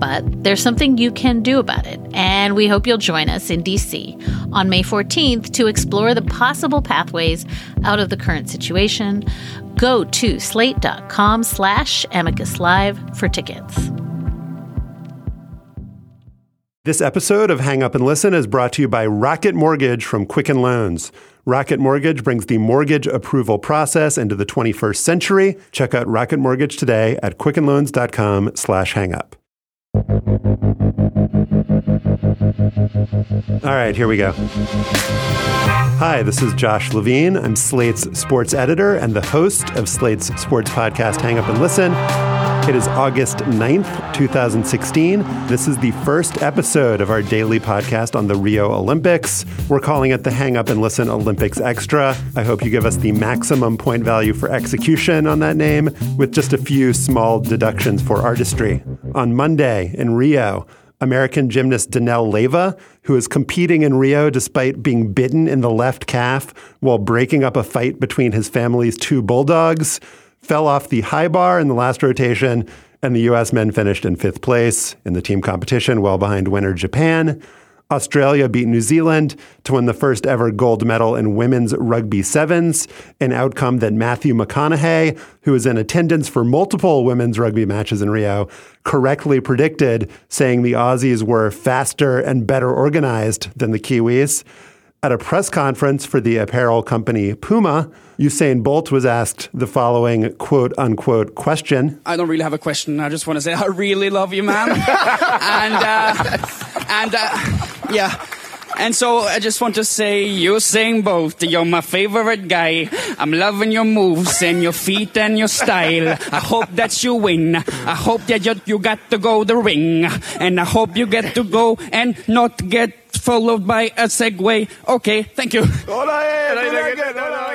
But there's something you can do about it, and we hope you'll join us in DC on May 14th to explore the possible pathways out of the current situation. Go to slate.com slash amicus live for tickets. This episode of Hang Up and Listen is brought to you by Rocket Mortgage from Quicken Loans. Rocket Mortgage brings the mortgage approval process into the 21st century. Check out Rocket Mortgage today at quickenloans.com slash hangup. All right, here we go. Hi, this is Josh Levin. I'm Slate's sports editor and the host of Slate's sports podcast, Hang Up and Listen. It is August 9th, 2016. This is the first episode of our daily podcast on the Rio Olympics. We're calling it the Hang Up and Listen Olympics Extra. I hope you give us the maximum point value for execution on that name, with just a few small deductions for artistry. On Monday in Rio, American gymnast Danell Leyva, who is competing in Rio despite being bitten in the left calf while breaking up a fight between his family's two bulldogs, fell off the high bar in the last rotation, and the U.S. men finished in fifth place in the team competition, well behind winner Japan. Australia beat New Zealand to win the first ever gold medal in women's rugby sevens, an outcome that Matthew McConaughey, who was in attendance for multiple women's rugby matches in Rio, correctly predicted, saying the Aussies were faster and better organized than the Kiwis. At a press conference for the apparel company Puma, Usain Bolt was asked the following quote unquote question. I don't really have a question. I just want to say I really love you, man. and uh, and uh, yeah. And so I just want to say, Usain Bolt, you're my favorite guy. I'm loving your moves and your feet and your style. I hope that you win. I hope that you, you got to go the ring. And I hope you get to go and not get followed by a Segway. Okay, thank you.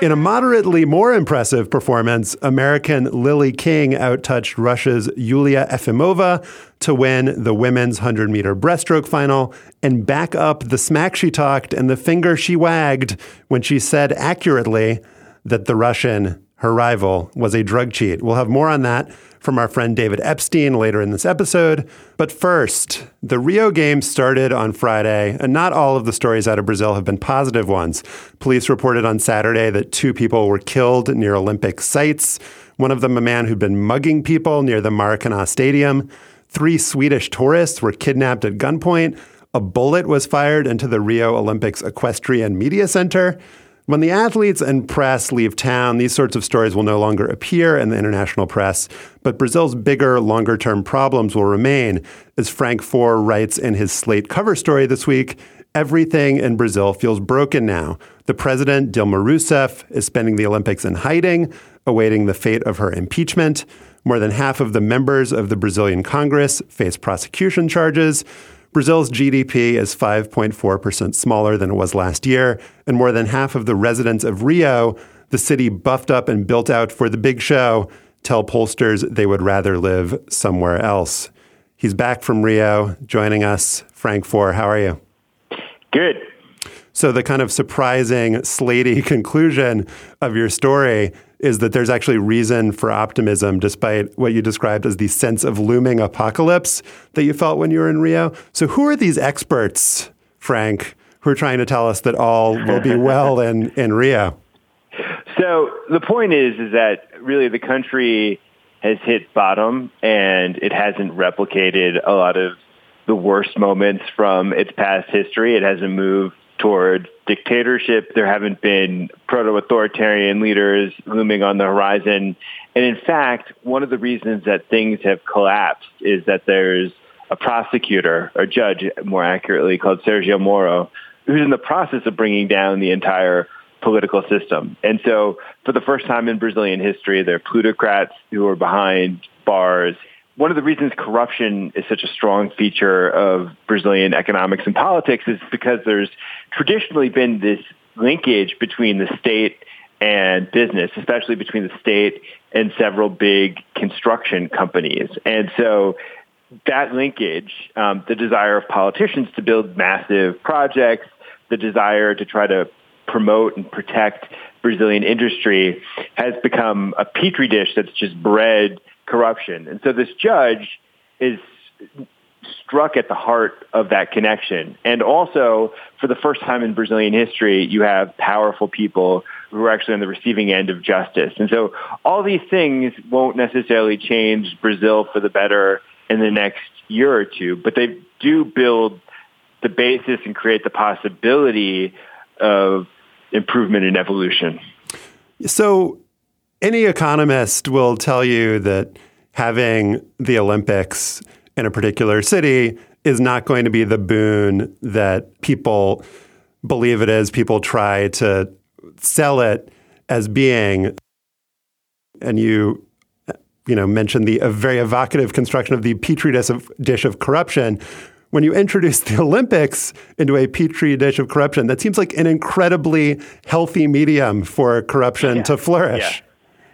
In a moderately more impressive performance, American Lily King outtouched Russia's Yulia Efimova to win the women's 100 meter breaststroke final and back up the smack she talked and the finger she wagged when she said accurately that the Russian her rival, was a drug cheat. We'll have more on that from our friend David Epstein later in this episode. But first, the Rio Games started on Friday, and not all of the stories out of Brazil have been positive ones. Police reported on Saturday that two people were killed near Olympic sites, one of them a man who'd been mugging people near the Maracanã Stadium. Three Swedish tourists were kidnapped at gunpoint. A bullet was fired into the Rio Olympics Equestrian Media Center. When the athletes and press leave town, these sorts of stories will no longer appear in the international press, but Brazil's bigger, longer term problems will remain. As Frank Foer writes in his Slate cover story this week, everything in Brazil feels broken now. The president, Dilma Rousseff, is spending the Olympics in hiding, awaiting the fate of her impeachment. More than half of the members of the Brazilian Congress face prosecution charges. Brazil's GDP is 5.4% smaller than it was last year, and more than half of the residents of Rio, the city buffed up and built out for the big show, tell pollsters they would rather live somewhere else. He's back from Rio, joining us. Frank Foer, how are you? Good. So, the kind of surprising, slatey conclusion of your story is that there's actually reason for optimism despite what you described as the sense of looming apocalypse that you felt when you were in Rio. So, who are these experts, Frank, who are trying to tell us that all will be well in, in Rio? So, the point is, is that really the country has hit bottom and it hasn't replicated a lot of the worst moments from its past history. It hasn't moved toward dictatorship. There haven't been proto-authoritarian leaders looming on the horizon. And in fact, one of the reasons that things have collapsed is that there's a prosecutor, or judge more accurately, called Sergio Moro, who's in the process of bringing down the entire political system. And so for the first time in Brazilian history, there are plutocrats who are behind bars one of the reasons corruption is such a strong feature of Brazilian economics and politics is because there's traditionally been this linkage between the state and business, especially between the state and several big construction companies. And so that linkage, um, the desire of politicians to build massive projects, the desire to try to promote and protect Brazilian industry has become a petri dish that's just bred corruption. And so this judge is struck at the heart of that connection. And also, for the first time in Brazilian history, you have powerful people who are actually on the receiving end of justice. And so all these things won't necessarily change Brazil for the better in the next year or two, but they do build the basis and create the possibility of improvement and evolution. So any economist will tell you that having the Olympics in a particular city is not going to be the boon that people believe it is. People try to sell it as being. And you, you know, mentioned the very evocative construction of the petri dish of, dish of corruption. When you introduce the Olympics into a petri dish of corruption, that seems like an incredibly healthy medium for corruption yeah. to flourish. Yeah.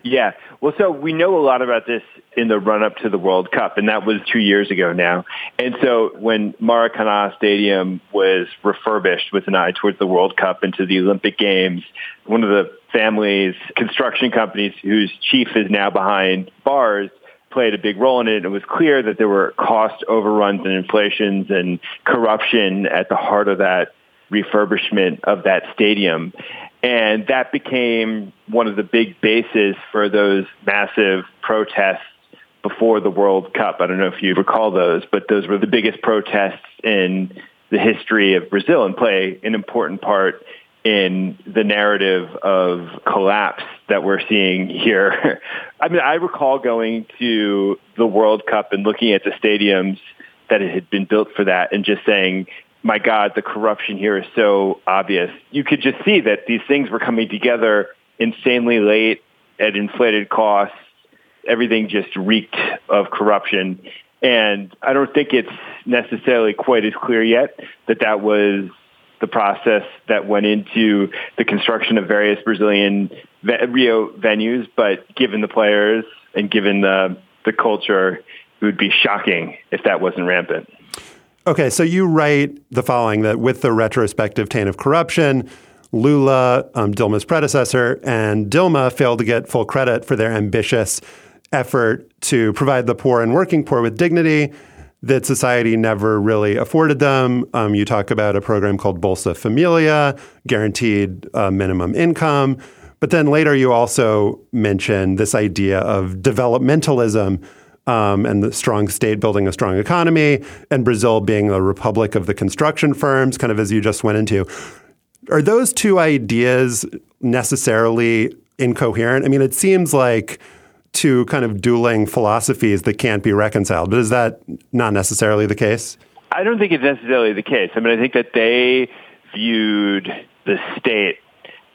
Yeah. Well, so we know a lot about this in the run up to the World Cup, and that was two years ago now. And so when Maracanã Stadium was refurbished with an eye towards the World Cup and to the Olympic Games, one of the family's construction companies whose chief is now behind bars played a big role in it. It was clear that there were cost overruns and inflations and corruption at the heart of that refurbishment of that stadium. And that became one of the big bases for those massive protests before the World Cup. I don't know if you recall those, but those were the biggest protests in the history of Brazil and play an important part in the narrative of collapse that we're seeing here. I mean, I recall going to the World Cup and looking at the stadiums that had been built for that and just saying, my God, the corruption here is so obvious. You could just see that these things were coming together insanely late at inflated costs. Everything just reeked of corruption. And I don't think it's necessarily quite as clear yet that that was the process that went into the construction of various Brazilian Rio venues. But given the players and given the, the culture, it would be shocking if that wasn't rampant. Okay, so you write the following that with the retrospective taint of corruption, Lula, um, Dilma's predecessor, and Dilma failed to get full credit for their ambitious effort to provide the poor and working poor with dignity that society never really afforded them. Um, you talk about a program called Bolsa Familia, guaranteed uh, minimum income. But then later you also mention this idea of developmentalism um, and the strong state building a strong economy, and Brazil being a republic of the construction firms, kind of as you just went into. Are those two ideas necessarily incoherent? I mean, it seems like two kind of dueling philosophies that can't be reconciled, but is that not necessarily the case? I don't think it's necessarily the case. I mean, I think that they viewed the state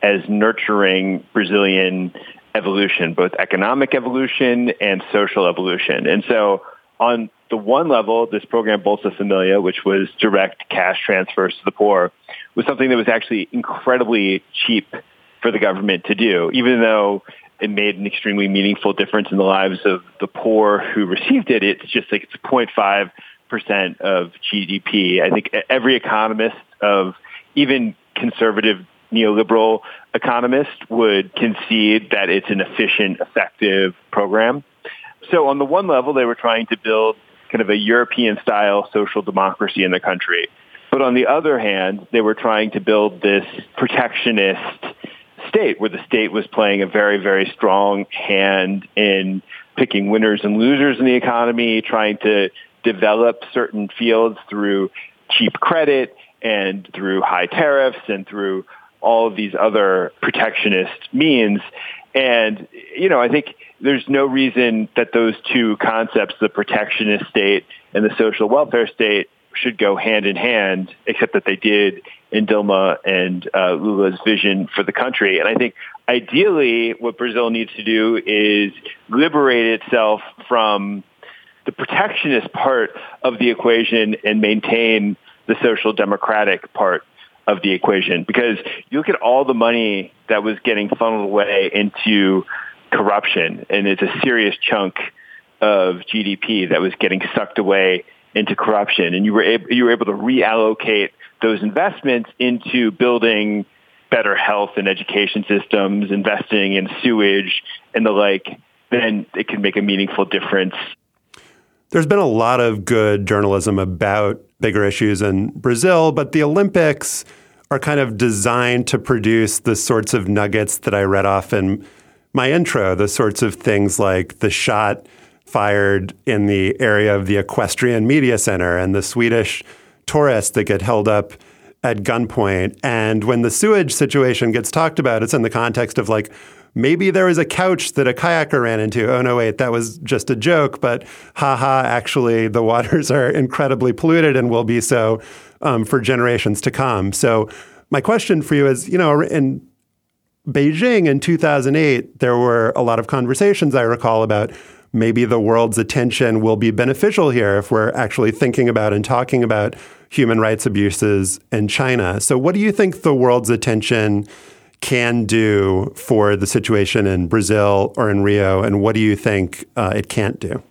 as nurturing Brazilian evolution, both economic evolution and social evolution. And so on the one level, this program Bolsa Familia, which was direct cash transfers to the poor, was something that was actually incredibly cheap for the government to do, even though it made an extremely meaningful difference in the lives of the poor who received it. It's just like it's 0.5 percent of GDP. I think every economist of even conservative neoliberal economist would concede that it's an efficient, effective program. So on the one level, they were trying to build kind of a European style social democracy in the country. But on the other hand, they were trying to build this protectionist state where the state was playing a very, very strong hand in picking winners and losers in the economy, trying to develop certain fields through cheap credit and through high tariffs and through all of these other protectionist means. And, you know, I think there's no reason that those two concepts, the protectionist state and the social welfare state, should go hand in hand, except that they did in Dilma and uh, Lula's vision for the country. And I think ideally what Brazil needs to do is liberate itself from the protectionist part of the equation and maintain the social democratic part of the equation. Because you look at all the money that was getting funneled away into corruption, and it's a serious chunk of GDP that was getting sucked away into corruption, and you were able, you were able to reallocate those investments into building better health and education systems, investing in sewage and the like, then it can make a meaningful difference. There's been a lot of good journalism about bigger issues in Brazil, but the Olympics are kind of designed to produce the sorts of nuggets that I read off in my intro, the sorts of things like the shot fired in the area of the Equestrian Media Center and the Swedish tourists that get held up at gunpoint. And when the sewage situation gets talked about, it's in the context of like, maybe there was a couch that a kayaker ran into. Oh, no, wait, that was just a joke. But haha, actually, the waters are incredibly polluted and will be so um, for generations to come. So, my question for you is you know, in Beijing in 2008, there were a lot of conversations I recall about maybe the world's attention will be beneficial here if we're actually thinking about and talking about human rights abuses in China. So, what do you think the world's attention can do for the situation in Brazil or in Rio, and what do you think uh, it can't do?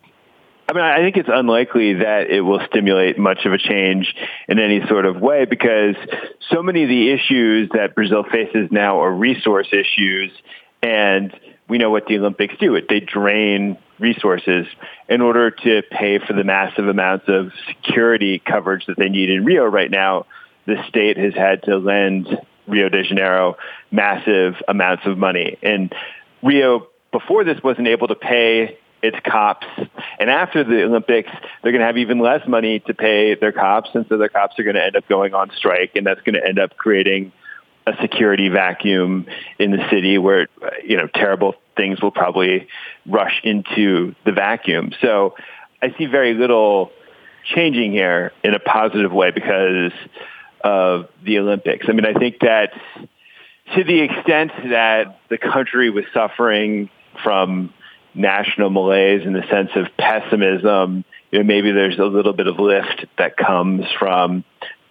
I mean, I think it's unlikely that it will stimulate much of a change in any sort of way because so many of the issues that Brazil faces now are resource issues and we know what the Olympics do. They drain resources in order to pay for the massive amounts of security coverage that they need in Rio right now. The state has had to lend Rio de Janeiro massive amounts of money. And Rio before this wasn't able to pay its cops. And after the Olympics, they're going to have even less money to pay their cops. And so their cops are going to end up going on strike. And that's going to end up creating a security vacuum in the city where you know terrible things will probably rush into the vacuum. So I see very little changing here in a positive way because of the Olympics. I mean, I think that to the extent that the country was suffering from national malaise in the sense of pessimism, you know, maybe there's a little bit of lift that comes from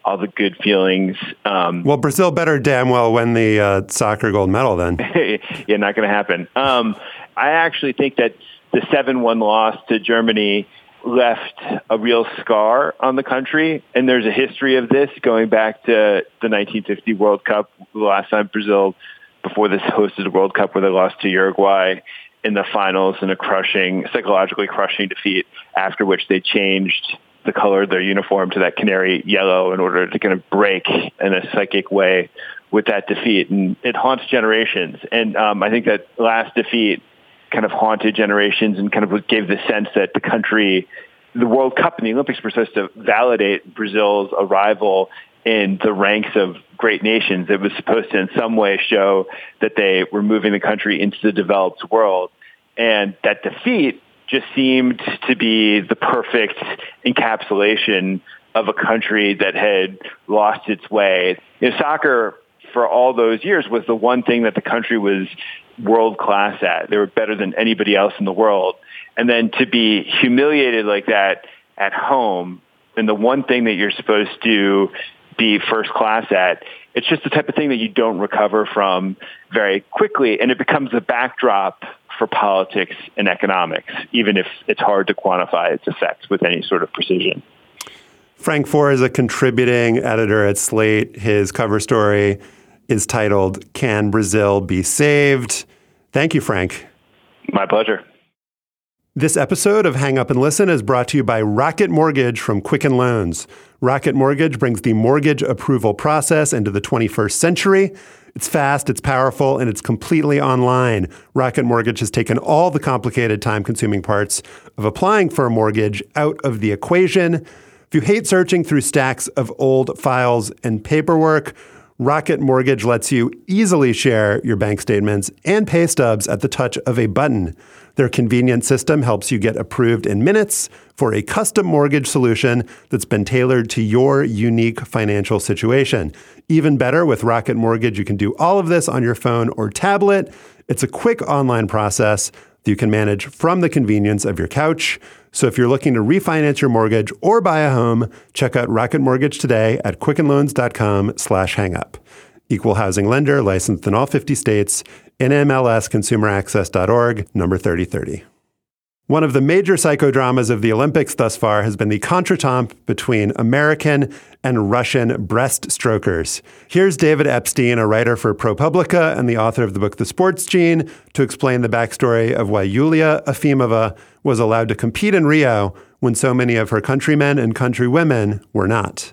all the good feelings. Um, well, Brazil better damn well win the uh, soccer gold medal then. yeah, not going to happen. Um, I actually think that the 7-1 loss to Germany left a real scar on the country. And there's a history of this going back to the 1950 World Cup, the last time Brazil, before this hosted the World Cup where they lost to Uruguay in the finals in a crushing, psychologically crushing defeat, after which they changed the color of their uniform to that canary yellow in order to kind of break in a psychic way with that defeat. And it haunts generations. And um, I think that last defeat kind of haunted generations and kind of gave the sense that the country, the World Cup and the Olympics were supposed to validate Brazil's arrival in the ranks of great nations. It was supposed to in some way show that they were moving the country into the developed world. And that defeat just seemed to be the perfect encapsulation of a country that had lost its way. You know, soccer for all those years was the one thing that the country was world class at. They were better than anybody else in the world. And then to be humiliated like that at home and the one thing that you're supposed to be first class at, it's just the type of thing that you don't recover from very quickly. And it becomes a backdrop for politics and economics, even if it's hard to quantify its effects with any sort of precision. Frank Foer is a contributing editor at Slate. His cover story is titled Can Brazil Be Saved? Thank you, Frank. My pleasure. This episode of Hang Up and Listen is brought to you by Rocket Mortgage from Quicken Loans. Rocket Mortgage brings the mortgage approval process into the 21st century. It's fast, it's powerful, and it's completely online. Rocket Mortgage has taken all the complicated, time consuming parts of applying for a mortgage out of the equation. If you hate searching through stacks of old files and paperwork, Rocket Mortgage lets you easily share your bank statements and pay stubs at the touch of a button. Their convenient system helps you get approved in minutes for a custom mortgage solution that's been tailored to your unique financial situation. Even better, with Rocket Mortgage, you can do all of this on your phone or tablet. It's a quick online process that you can manage from the convenience of your couch. So if you're looking to refinance your mortgage or buy a home, check out Rocket Mortgage today at quickenloans.com slash hangup. Equal housing lender, licensed in all 50 states, NMLSconsumeraccess.org, number 3030. One of the major psychodramas of the Olympics thus far has been the contretemps between American and Russian breaststrokers. Here's David Epstein, a writer for ProPublica and the author of the book The Sports Gene, to explain the backstory of why Yulia Efimova was allowed to compete in Rio when so many of her countrymen and countrywomen were not.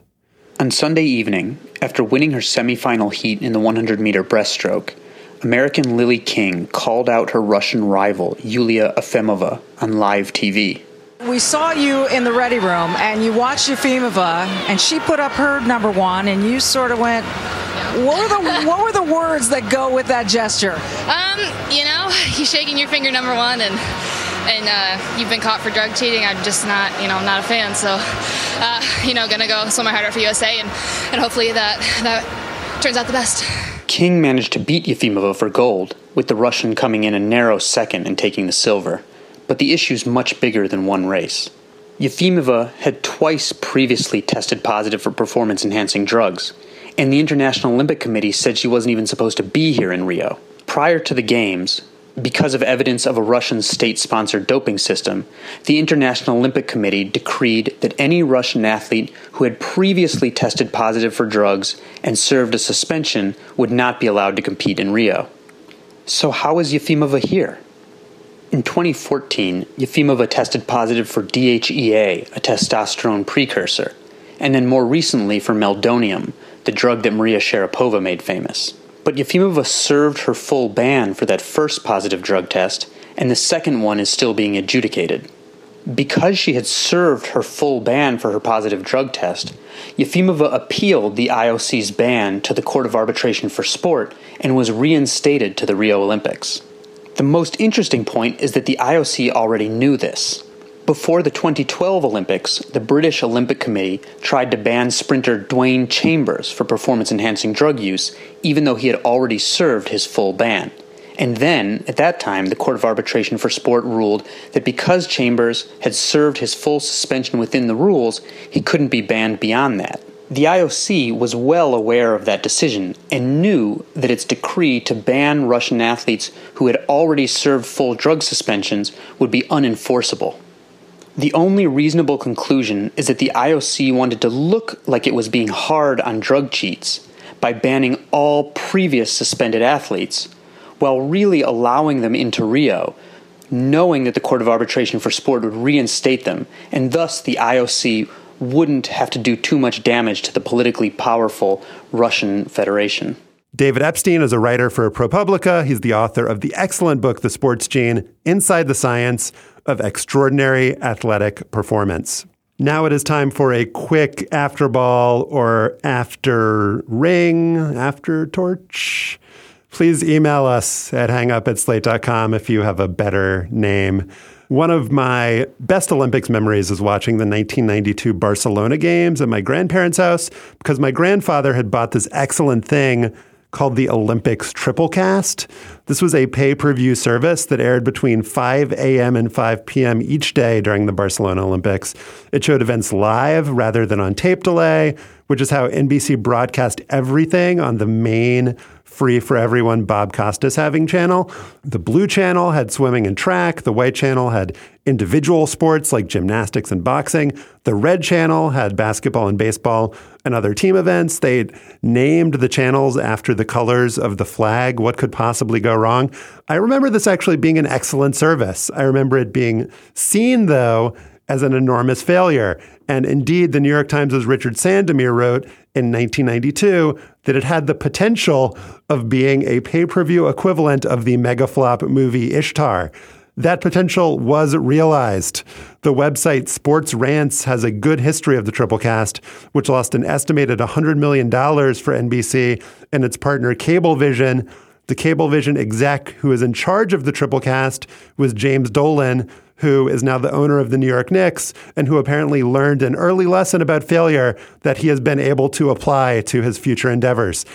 On Sunday evening, after winning her semifinal heat in the 100 meter breaststroke, American Lily King called out her Russian rival, Yulia Efimova, on live TV. We saw you in the ready room and you watched Efimova and she put up her number one and you sort of went, what were the what were the words that go with that gesture? Um, you know, you shaking your finger number one and and uh, you've been caught for drug cheating. I'm just not, you know, I'm not a fan. So, uh, you know, gonna go swim my heart out for USA and and hopefully that that turns out the best. King managed to beat Efimova for gold, with the Russian coming in a narrow second and taking the silver. But the issue's much bigger than one race. Efimova had twice previously tested positive for performance enhancing drugs, and the International Olympic Committee said she wasn't even supposed to be here in Rio. Prior to the Games, because of evidence of a Russian state sponsored doping system, the International Olympic Committee decreed that any Russian athlete who had previously tested positive for drugs and served a suspension would not be allowed to compete in Rio. So, how is Efimova here? In 2014, Efimova tested positive for DHEA, a testosterone precursor, and then more recently for meldonium, the drug that Maria Sharapova made famous. But Yefimova served her full ban for that first positive drug test, and the second one is still being adjudicated. Because she had served her full ban for her positive drug test, Yefimova appealed the IOC's ban to the Court of Arbitration for Sport and was reinstated to the Rio Olympics. The most interesting point is that the IOC already knew this. Before the 2012 Olympics, the British Olympic Committee tried to ban sprinter Dwain Chambers for performance enhancing drug use, even though he had already served his full ban. And then, at that time, the Court of Arbitration for Sport ruled that because Chambers had served his full suspension within the rules, he couldn't be banned beyond that. The IOC was well aware of that decision and knew that its decree to ban Russian athletes who had already served full drug suspensions would be unenforceable. The only reasonable conclusion is that the IOC wanted to look like it was being hard on drug cheats by banning all previous suspended athletes, while really allowing them into Rio, knowing that the Court of Arbitration for Sport would reinstate them, and thus the IOC wouldn't have to do too much damage to the politically powerful Russian Federation. David Epstein is a writer for ProPublica. He's the author of the excellent book, The Sports Gene Inside the Science of Extraordinary Athletic Performance. Now it is time for a quick after ball or after ring, after torch. Please email us at hangup at slate.com if you have a better name. One of my best Olympics memories is watching the 1992 Barcelona games at my grandparents' house because my grandfather had bought this excellent thing called the Olympics Triplecast. This was a pay per view service that aired between 5 a.m. and 5 p.m. each day during the Barcelona Olympics. It showed events live rather than on tape delay, which is how NBC broadcast everything on the main free for everyone Bob Costas having channel. The blue channel had swimming and track. The white channel had individual sports like gymnastics and boxing. The red channel had basketball and baseball and other team events. They named the channels after the colors of the flag. What could possibly go wrong? I remember this actually being an excellent service. I remember it being seen, though, as an enormous failure. And indeed, the New York Times' Richard Sandomir wrote in 1992 that it had the potential of being a pay per view equivalent of the mega flop movie Ishtar. That potential was realized. The website Sports Rants has a good history of the Triplecast, which lost an estimated $100 million for NBC and its partner Cablevision. The Cablevision exec who is in charge of the Triplecast was James Dolan, who is now the owner of the New York Knicks and who apparently learned an early lesson about failure that he has been able to apply to his future endeavors.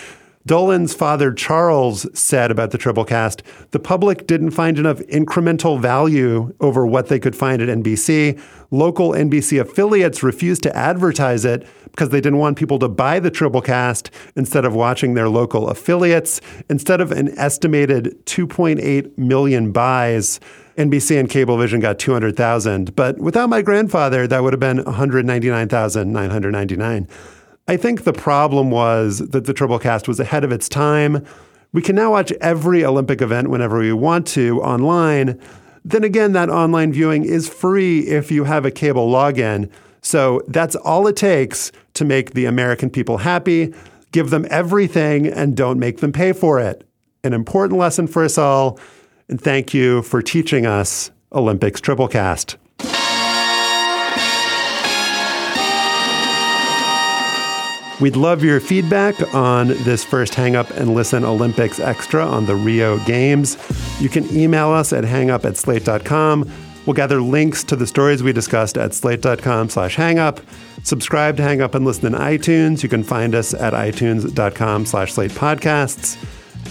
Dolan's father, Charles, said about the Triplecast the public didn't find enough incremental value over what they could find at NBC. Local NBC affiliates refused to advertise it because they didn't want people to buy the Triplecast instead of watching their local affiliates. Instead of an estimated 2.8 million buys, NBC and Cablevision got 200,000. But without my grandfather, that would have been 199,999. I think the problem was that the Triplecast was ahead of its time. We can now watch every Olympic event whenever we want to online. Then again, that online viewing is free if you have a cable login. So that's all it takes to make the American people happy. Give them everything and don't make them pay for it. An important lesson for us all and thank you for teaching us Olympics Triplecast. We'd love your feedback on this first Hang Up and Listen Olympics Extra on the Rio Games. You can email us at hangup at slate.com. We'll gather links to the stories we discussed at slate.com slash hangup. Subscribe to Hang Up and Listen in iTunes. You can find us at itunes.com slash slate podcasts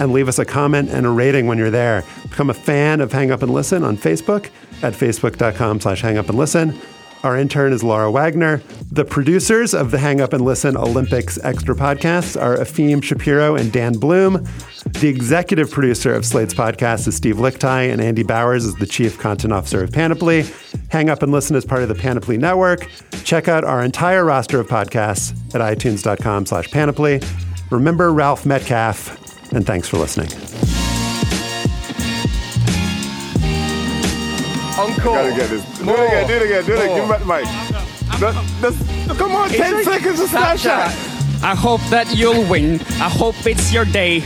and leave us a comment and a rating when you're there. Become a fan of Hang Up and Listen on Facebook at facebook.com slash hang up and listen. Our intern is Laura Wagner. The producers of the Hang Up and Listen Olympics Extra podcasts are Efim Shapiro and Dan Bloom. The executive producer of Slate's podcast is Steve Lickteig, and Andy Bowers is the chief content officer of Panoply. Hang Up and Listen is part of the Panoply Network. Check out our entire roster of podcasts at itunes.com slash panoply. Remember Ralph Metcalfe, and thanks for listening. Uncle. Gotta get this. Do it again, do it again, do it again. Give me back the mic. That- that's- come on, 10 seconds of Snapchat. I hope that you'll win. I hope it's your day.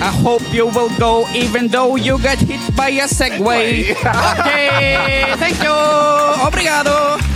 I hope you will go even though you get hit by a Segway. okay, thank you. Obrigado.